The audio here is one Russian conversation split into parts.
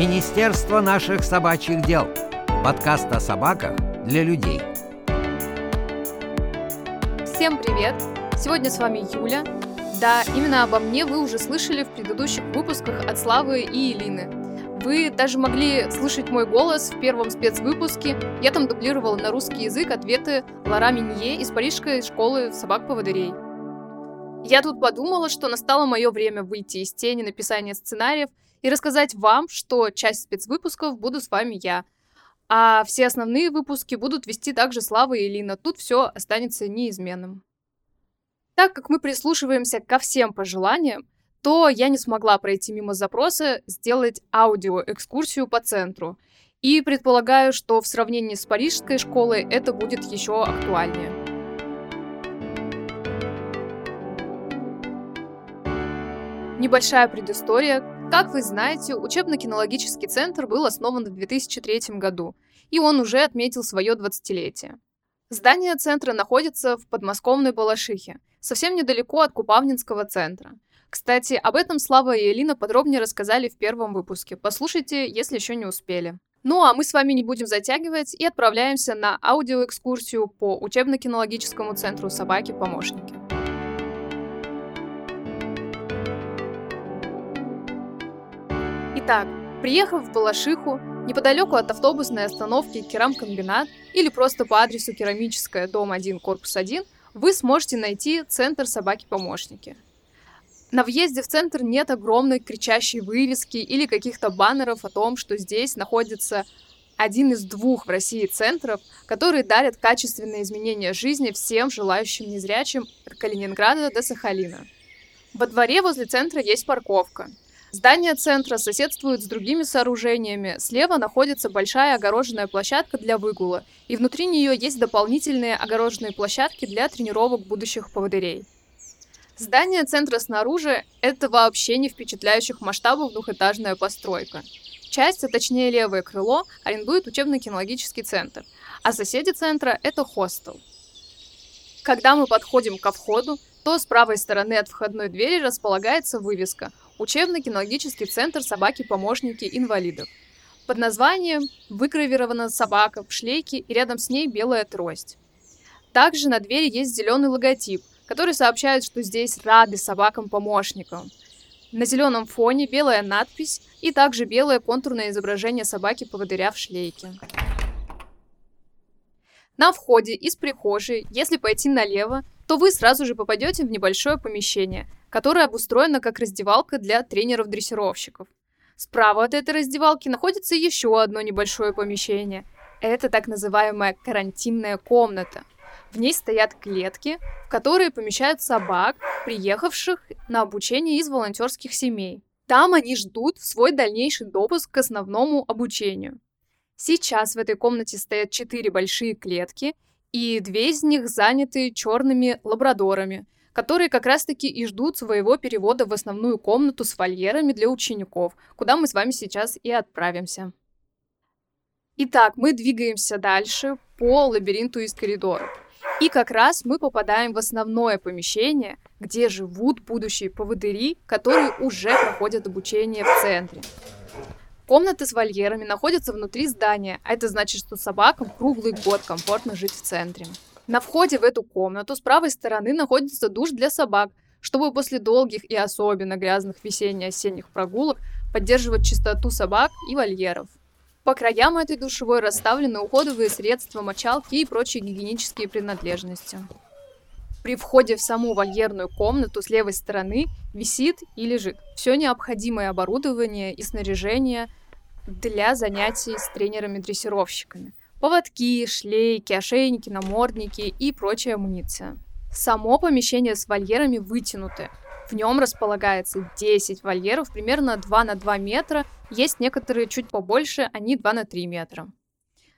Министерство наших собачьих дел. Подкаст о собаках для людей. Всем привет! Сегодня с вами Юля. Да, именно обо мне вы уже слышали в предыдущих выпусках от Славы и Элины. Вы даже могли слышать мой голос в первом спецвыпуске. Я там дублировала на русский язык ответы Лара Минье из парижской школы собак-поводырей. Я тут подумала, что настало мое время выйти из тени написания сценариев и рассказать вам, что часть спецвыпусков буду с вами я. А все основные выпуски будут вести также Слава и Лина. Тут все останется неизменным. Так как мы прислушиваемся ко всем пожеланиям, то я не смогла пройти мимо запроса сделать аудиоэкскурсию по центру. И предполагаю, что в сравнении с парижской школой это будет еще актуальнее. Небольшая предыстория. Как вы знаете, учебно-кинологический центр был основан в 2003 году, и он уже отметил свое 20-летие. Здание центра находится в подмосковной Балашихе, совсем недалеко от Купавнинского центра. Кстати, об этом Слава и Элина подробнее рассказали в первом выпуске. Послушайте, если еще не успели. Ну а мы с вами не будем затягивать и отправляемся на аудиоэкскурсию по учебно-кинологическому центру «Собаки-помощники». Итак, приехав в Балашиху, неподалеку от автобусной остановки Керамкомбинат или просто по адресу Керамическая, дом 1, корпус 1, вы сможете найти центр собаки-помощники. На въезде в центр нет огромной кричащей вывески или каких-то баннеров о том, что здесь находится один из двух в России центров, которые дарят качественные изменения жизни всем желающим незрячим от Калининграда до Сахалина. Во дворе возле центра есть парковка. Здание центра соседствует с другими сооружениями. Слева находится большая огороженная площадка для выгула, и внутри нее есть дополнительные огороженные площадки для тренировок будущих поводырей. Здание центра снаружи – это вообще не впечатляющих масштабов двухэтажная постройка. Часть, а точнее левое крыло, арендует учебно-кинологический центр, а соседи центра – это хостел. Когда мы подходим ко входу, то с правой стороны от входной двери располагается вывеска Учебно-кинологический центр собаки-помощники инвалидов. Под названием выгравирована собака в шлейке и рядом с ней белая трость. Также на двери есть зеленый логотип, который сообщает, что здесь рады собакам-помощникам. На зеленом фоне белая надпись и также белое контурное изображение собаки-поводыря в шлейке. На входе из прихожей, если пойти налево, то вы сразу же попадете в небольшое помещение – которая обустроена как раздевалка для тренеров-дрессировщиков. Справа от этой раздевалки находится еще одно небольшое помещение. Это так называемая карантинная комната. В ней стоят клетки, в которые помещают собак, приехавших на обучение из волонтерских семей. Там они ждут свой дальнейший допуск к основному обучению. Сейчас в этой комнате стоят четыре большие клетки, и две из них заняты черными лабрадорами – которые как раз-таки и ждут своего перевода в основную комнату с вольерами для учеников, куда мы с вами сейчас и отправимся. Итак, мы двигаемся дальше по лабиринту из коридоров. И как раз мы попадаем в основное помещение, где живут будущие поводыри, которые уже проходят обучение в центре. Комнаты с вольерами находятся внутри здания, а это значит, что собакам круглый год комфортно жить в центре. На входе в эту комнату с правой стороны находится душ для собак, чтобы после долгих и особенно грязных весенне-осенних прогулок поддерживать чистоту собак и вольеров. По краям этой душевой расставлены уходовые средства, мочалки и прочие гигиенические принадлежности. При входе в саму вольерную комнату с левой стороны висит и лежит все необходимое оборудование и снаряжение для занятий с тренерами-дрессировщиками. Поводки, шлейки, ошейники, намордники и прочая амуниция. Само помещение с вольерами вытянуто. В нем располагается 10 вольеров, примерно 2 на 2 метра. Есть некоторые чуть побольше, они 2 на 3 метра.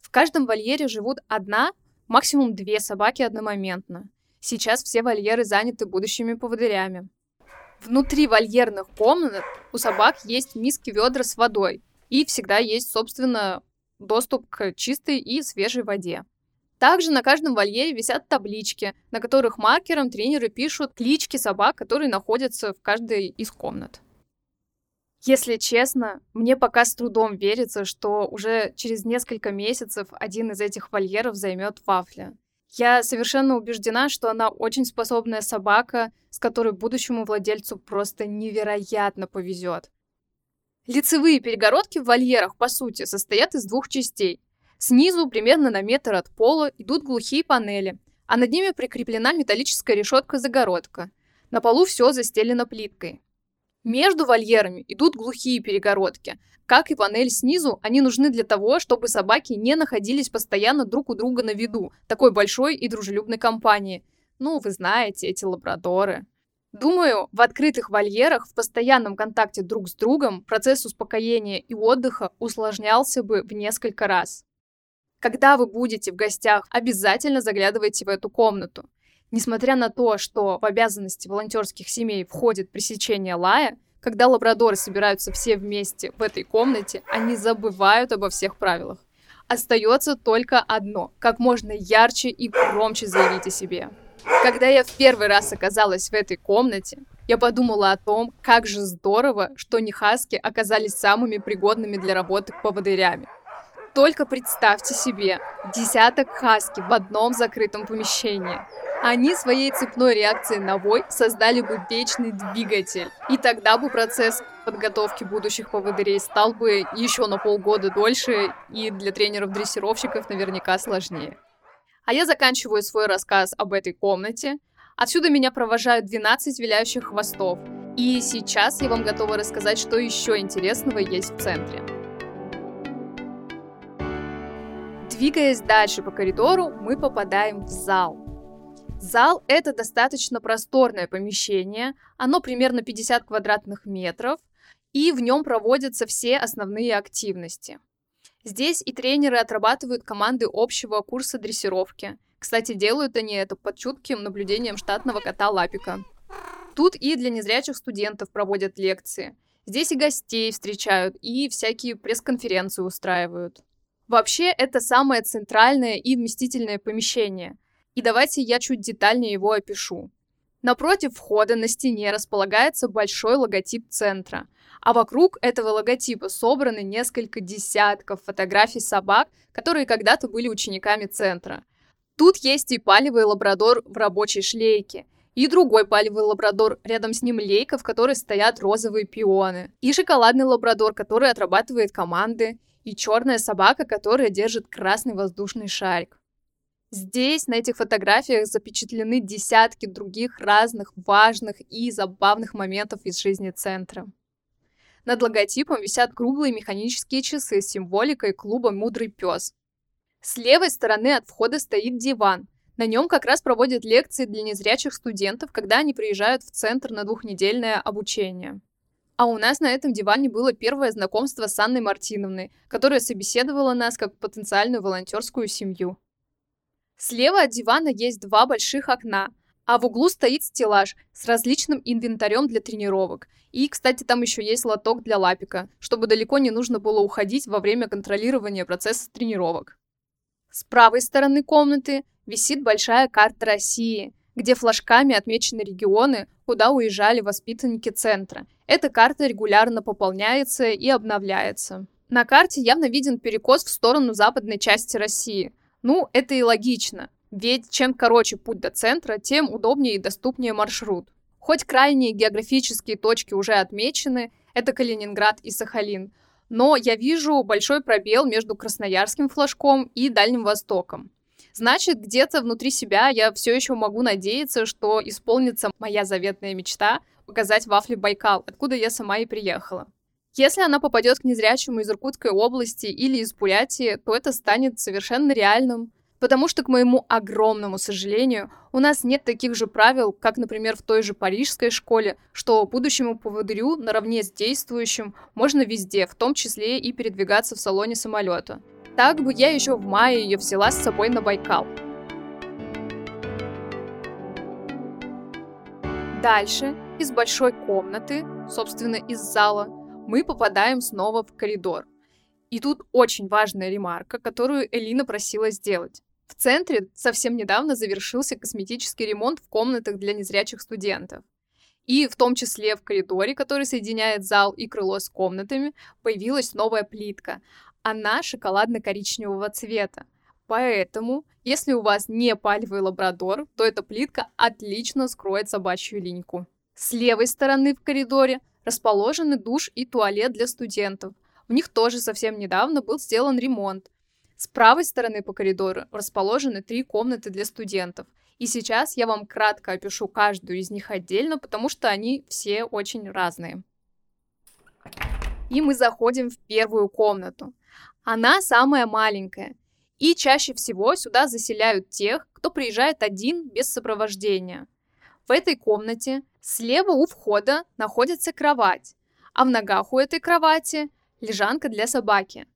В каждом вольере живут одна, максимум две собаки одномоментно. Сейчас все вольеры заняты будущими поводырями. Внутри вольерных комнат у собак есть миски ведра с водой. И всегда есть, собственно, доступ к чистой и свежей воде. Также на каждом вольере висят таблички, на которых маркером тренеры пишут клички собак, которые находятся в каждой из комнат. Если честно, мне пока с трудом верится, что уже через несколько месяцев один из этих вольеров займет Вафля. Я совершенно убеждена, что она очень способная собака, с которой будущему владельцу просто невероятно повезет. Лицевые перегородки в вольерах, по сути, состоят из двух частей. Снизу, примерно на метр от пола, идут глухие панели, а над ними прикреплена металлическая решетка-загородка. На полу все застелено плиткой. Между вольерами идут глухие перегородки. Как и панель снизу, они нужны для того, чтобы собаки не находились постоянно друг у друга на виду, такой большой и дружелюбной компании. Ну, вы знаете, эти лабрадоры. Думаю, в открытых вольерах в постоянном контакте друг с другом процесс успокоения и отдыха усложнялся бы в несколько раз. Когда вы будете в гостях, обязательно заглядывайте в эту комнату. Несмотря на то, что в обязанности волонтерских семей входит пресечение лая, когда лабрадоры собираются все вместе в этой комнате, они забывают обо всех правилах. Остается только одно – как можно ярче и громче заявить о себе. Когда я в первый раз оказалась в этой комнате, я подумала о том, как же здорово, что нехаски оказались самыми пригодными для работы поводырями. Только представьте себе, десяток хаски в одном закрытом помещении – они своей цепной реакцией на вой создали бы вечный двигатель. И тогда бы процесс подготовки будущих поводырей стал бы еще на полгода дольше и для тренеров-дрессировщиков наверняка сложнее. А я заканчиваю свой рассказ об этой комнате. Отсюда меня провожают 12 виляющих хвостов. И сейчас я вам готова рассказать, что еще интересного есть в центре. Двигаясь дальше по коридору, мы попадаем в зал. Зал — это достаточно просторное помещение, оно примерно 50 квадратных метров, и в нем проводятся все основные активности. Здесь и тренеры отрабатывают команды общего курса дрессировки. Кстати, делают они это под чутким наблюдением штатного кота Лапика. Тут и для незрячих студентов проводят лекции. Здесь и гостей встречают, и всякие пресс-конференции устраивают. Вообще, это самое центральное и вместительное помещение. И давайте я чуть детальнее его опишу. Напротив входа на стене располагается большой логотип центра, а вокруг этого логотипа собраны несколько десятков фотографий собак, которые когда-то были учениками центра. Тут есть и палевый лабрадор в рабочей шлейке, и другой палевый лабрадор, рядом с ним лейка, в которой стоят розовые пионы, и шоколадный лабрадор, который отрабатывает команды, и черная собака, которая держит красный воздушный шарик. Здесь, на этих фотографиях, запечатлены десятки других разных важных и забавных моментов из жизни центра. Над логотипом висят круглые механические часы с символикой клуба «Мудрый пес». С левой стороны от входа стоит диван. На нем как раз проводят лекции для незрячих студентов, когда они приезжают в центр на двухнедельное обучение. А у нас на этом диване было первое знакомство с Анной Мартиновной, которая собеседовала нас как потенциальную волонтерскую семью. Слева от дивана есть два больших окна, а в углу стоит стеллаж с различным инвентарем для тренировок. И, кстати, там еще есть лоток для лапика, чтобы далеко не нужно было уходить во время контролирования процесса тренировок. С правой стороны комнаты висит большая карта России, где флажками отмечены регионы, куда уезжали воспитанники центра. Эта карта регулярно пополняется и обновляется. На карте явно виден перекос в сторону западной части России – ну, это и логично, ведь чем короче путь до центра, тем удобнее и доступнее маршрут. Хоть крайние географические точки уже отмечены, это Калининград и Сахалин, но я вижу большой пробел между Красноярским флажком и Дальним Востоком. Значит, где-то внутри себя я все еще могу надеяться, что исполнится моя заветная мечта показать вафли Байкал, откуда я сама и приехала. Если она попадет к незрячему из Иркутской области или из Бурятии, то это станет совершенно реальным. Потому что, к моему огромному сожалению, у нас нет таких же правил, как, например, в той же парижской школе, что будущему поводырю наравне с действующим можно везде, в том числе и передвигаться в салоне самолета. Так бы я еще в мае ее взяла с собой на Байкал. Дальше, из большой комнаты, собственно, из зала, мы попадаем снова в коридор. И тут очень важная ремарка, которую Элина просила сделать. В центре совсем недавно завершился косметический ремонт в комнатах для незрячих студентов. И в том числе в коридоре, который соединяет зал и крыло с комнатами, появилась новая плитка. Она шоколадно-коричневого цвета. Поэтому, если у вас не пальвый лабрадор, то эта плитка отлично скроет собачью линьку. С левой стороны в коридоре расположены душ и туалет для студентов. В них тоже совсем недавно был сделан ремонт. С правой стороны по коридору расположены три комнаты для студентов. И сейчас я вам кратко опишу каждую из них отдельно, потому что они все очень разные. И мы заходим в первую комнату. Она самая маленькая. И чаще всего сюда заселяют тех, кто приезжает один без сопровождения. В этой комнате слева у входа находится кровать, а в ногах у этой кровати лежанка для собаки.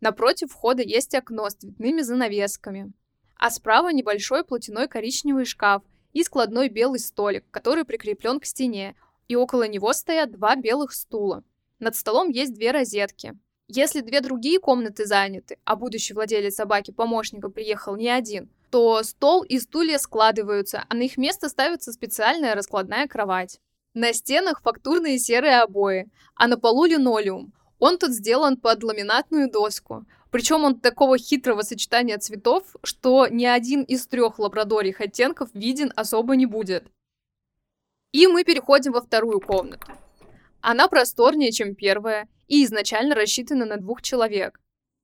Напротив входа есть окно с цветными занавесками, а справа небольшой платяной коричневый шкаф и складной белый столик, который прикреплен к стене, и около него стоят два белых стула. Над столом есть две розетки. Если две другие комнаты заняты, а будущий владелец собаки помощника приехал не один, то стол и стулья складываются, а на их место ставится специальная раскладная кровать. На стенах фактурные серые обои, а на полу линолеум. Он тут сделан под ламинатную доску. Причем он такого хитрого сочетания цветов, что ни один из трех лабрадорих оттенков виден особо не будет. И мы переходим во вторую комнату. Она просторнее, чем первая, и изначально рассчитана на двух человек.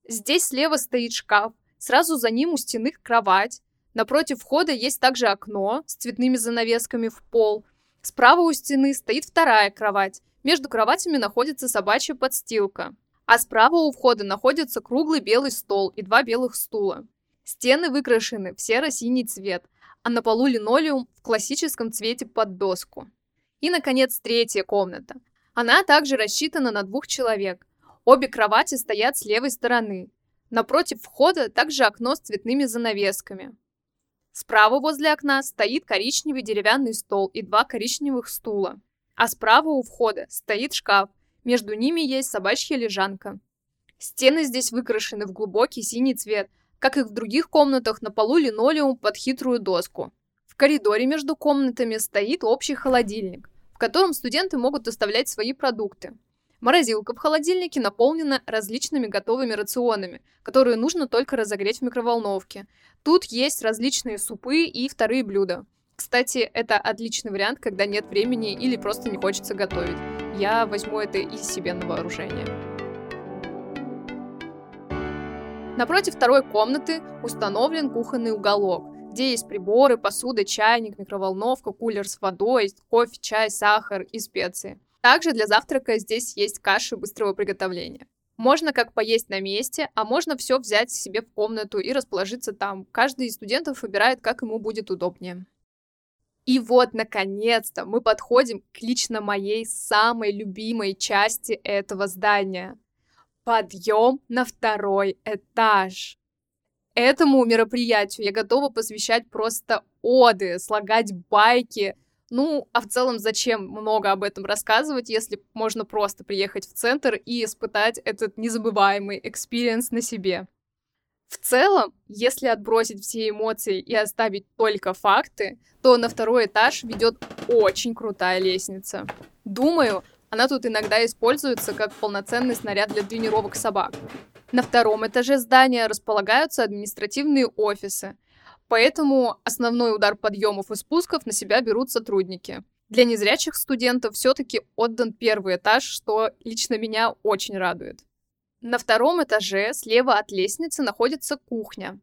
Здесь слева стоит шкаф, сразу за ним у стены кровать. Напротив входа есть также окно с цветными занавесками в пол. Справа у стены стоит вторая кровать. Между кроватями находится собачья подстилка а справа у входа находится круглый белый стол и два белых стула. Стены выкрашены в серо-синий цвет, а на полу линолеум в классическом цвете под доску. И, наконец, третья комната. Она также рассчитана на двух человек. Обе кровати стоят с левой стороны. Напротив входа также окно с цветными занавесками. Справа возле окна стоит коричневый деревянный стол и два коричневых стула. А справа у входа стоит шкаф между ними есть собачья лежанка. Стены здесь выкрашены в глубокий синий цвет, как и в других комнатах на полу линолеум под хитрую доску. В коридоре между комнатами стоит общий холодильник, в котором студенты могут оставлять свои продукты. Морозилка в холодильнике наполнена различными готовыми рационами, которые нужно только разогреть в микроволновке. Тут есть различные супы и вторые блюда. Кстати, это отличный вариант, когда нет времени или просто не хочется готовить я возьму это и себе на вооружение. Напротив второй комнаты установлен кухонный уголок, где есть приборы, посуда, чайник, микроволновка, кулер с водой, кофе, чай, сахар и специи. Также для завтрака здесь есть каши быстрого приготовления. Можно как поесть на месте, а можно все взять себе в комнату и расположиться там. Каждый из студентов выбирает, как ему будет удобнее. И вот, наконец-то, мы подходим к лично моей самой любимой части этого здания. Подъем на второй этаж. Этому мероприятию я готова посвящать просто оды, слагать байки. Ну, а в целом зачем много об этом рассказывать, если можно просто приехать в центр и испытать этот незабываемый experience на себе. В целом, если отбросить все эмоции и оставить только факты, то на второй этаж ведет очень крутая лестница. Думаю, она тут иногда используется как полноценный снаряд для тренировок собак. На втором этаже здания располагаются административные офисы, поэтому основной удар подъемов и спусков на себя берут сотрудники. Для незрячих студентов все-таки отдан первый этаж, что лично меня очень радует. На втором этаже слева от лестницы находится кухня.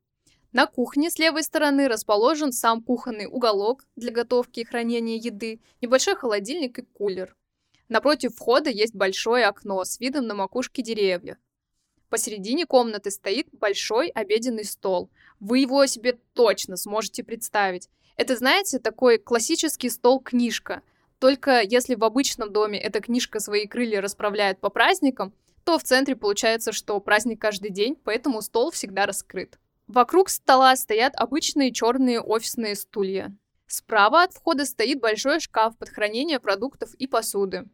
На кухне с левой стороны расположен сам кухонный уголок для готовки и хранения еды, небольшой холодильник и кулер. Напротив входа есть большое окно с видом на макушки деревьев. Посередине комнаты стоит большой обеденный стол. Вы его себе точно сможете представить. Это, знаете, такой классический стол-книжка. Только если в обычном доме эта книжка свои крылья расправляет по праздникам, то в центре получается, что праздник каждый день, поэтому стол всегда раскрыт. Вокруг стола стоят обычные черные офисные стулья. Справа от входа стоит большой шкаф под хранение продуктов и посуды.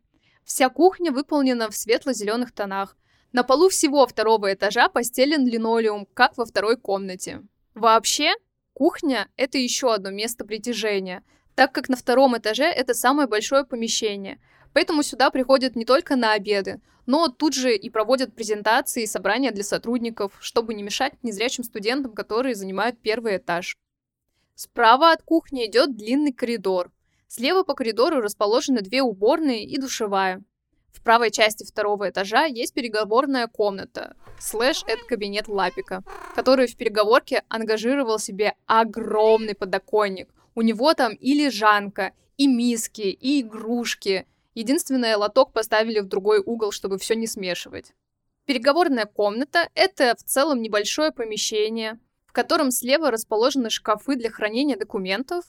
Вся кухня выполнена в светло-зеленых тонах. На полу всего второго этажа постелен линолеум, как во второй комнате. Вообще, кухня — это еще одно место притяжения, так как на втором этаже это самое большое помещение. Поэтому сюда приходят не только на обеды, но тут же и проводят презентации и собрания для сотрудников, чтобы не мешать незрячим студентам, которые занимают первый этаж. Справа от кухни идет длинный коридор. Слева по коридору расположены две уборные и душевая. В правой части второго этажа есть переговорная комната, слэш это кабинет Лапика, который в переговорке ангажировал себе огромный подоконник. У него там и лежанка, и миски, и игрушки. Единственное, лоток поставили в другой угол, чтобы все не смешивать. Переговорная комната — это в целом небольшое помещение, в котором слева расположены шкафы для хранения документов,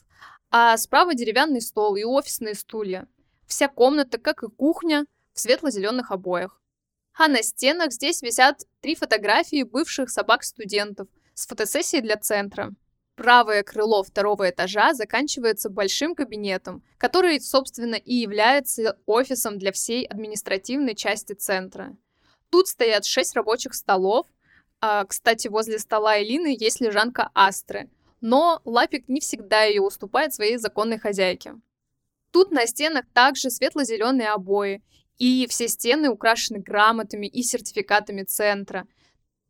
а справа деревянный стол и офисные стулья. Вся комната, как и кухня, в светло-зеленых обоях. А на стенах здесь висят три фотографии бывших собак-студентов с фотосессией для центра. Правое крыло второго этажа заканчивается большим кабинетом, который, собственно, и является офисом для всей административной части центра. Тут стоят шесть рабочих столов. А, кстати, возле стола Элины есть лежанка Астры, но Лапик не всегда ее уступает своей законной хозяйке. Тут на стенах также светло-зеленые обои, и все стены украшены грамотами и сертификатами центра.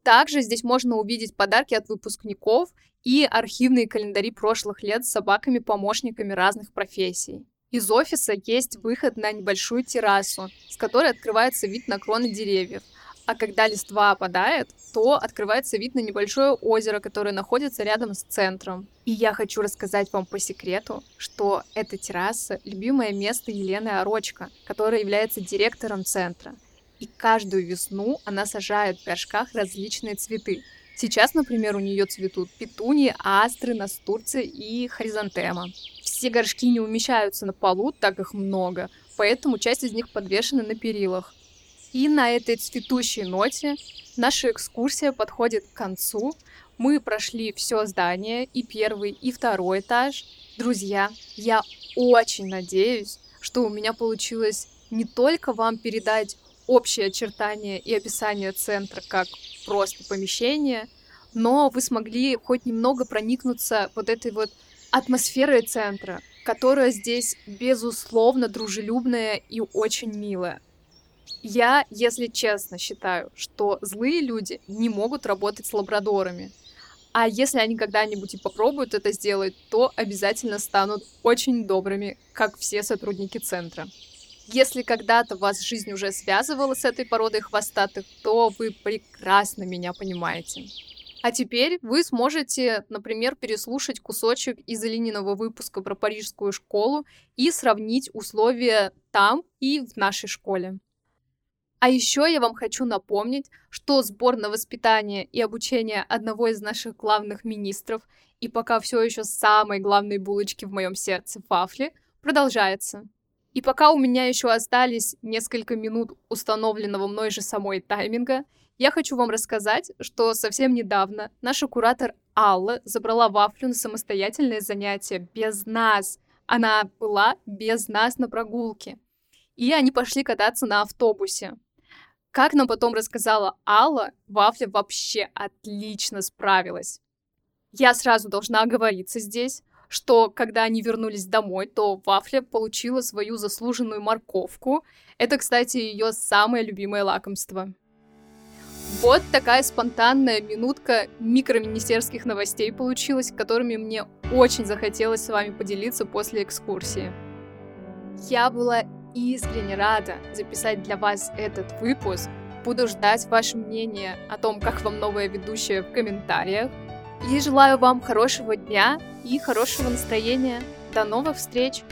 Также здесь можно увидеть подарки от выпускников и архивные календари прошлых лет с собаками-помощниками разных профессий. Из офиса есть выход на небольшую террасу, с которой открывается вид на кроны деревьев. А когда листва опадает, то открывается вид на небольшое озеро, которое находится рядом с центром. И я хочу рассказать вам по секрету, что эта терраса — любимое место Елены Орочка, которая является директором центра. И каждую весну она сажает в горшках различные цветы. Сейчас, например, у нее цветут петунии, астры, настурции и хризантема. Все горшки не умещаются на полу, так их много, поэтому часть из них подвешена на перилах. И на этой цветущей ноте наша экскурсия подходит к концу. Мы прошли все здание, и первый, и второй этаж. Друзья, я очень надеюсь, что у меня получилось не только вам передать общие очертания и описание центра как просто помещение, но вы смогли хоть немного проникнуться вот этой вот атмосферой центра, которая здесь безусловно дружелюбная и очень милая. Я, если честно, считаю, что злые люди не могут работать с лабрадорами. А если они когда-нибудь и попробуют это сделать, то обязательно станут очень добрыми, как все сотрудники центра. Если когда-то вас жизнь уже связывала с этой породой хвостатых, то вы прекрасно меня понимаете. А теперь вы сможете, например, переслушать кусочек из Илининого выпуска про парижскую школу и сравнить условия там и в нашей школе. А еще я вам хочу напомнить, что сбор на воспитание и обучение одного из наших главных министров и пока все еще самой главной булочки в моем сердце вафли продолжается. И пока у меня еще остались несколько минут установленного мной же самой тайминга, я хочу вам рассказать, что совсем недавно наша куратор Алла забрала вафлю на самостоятельное занятие без нас. Она была без нас на прогулке. И они пошли кататься на автобусе. Как нам потом рассказала Алла, Вафля вообще отлично справилась. Я сразу должна оговориться здесь, что когда они вернулись домой, то Вафля получила свою заслуженную морковку. Это, кстати, ее самое любимое лакомство. Вот такая спонтанная минутка микроминистерских новостей получилась, которыми мне очень захотелось с вами поделиться после экскурсии. Я была искренне рада записать для вас этот выпуск. Буду ждать ваше мнение о том, как вам новая ведущая в комментариях. И желаю вам хорошего дня и хорошего настроения. До новых встреч!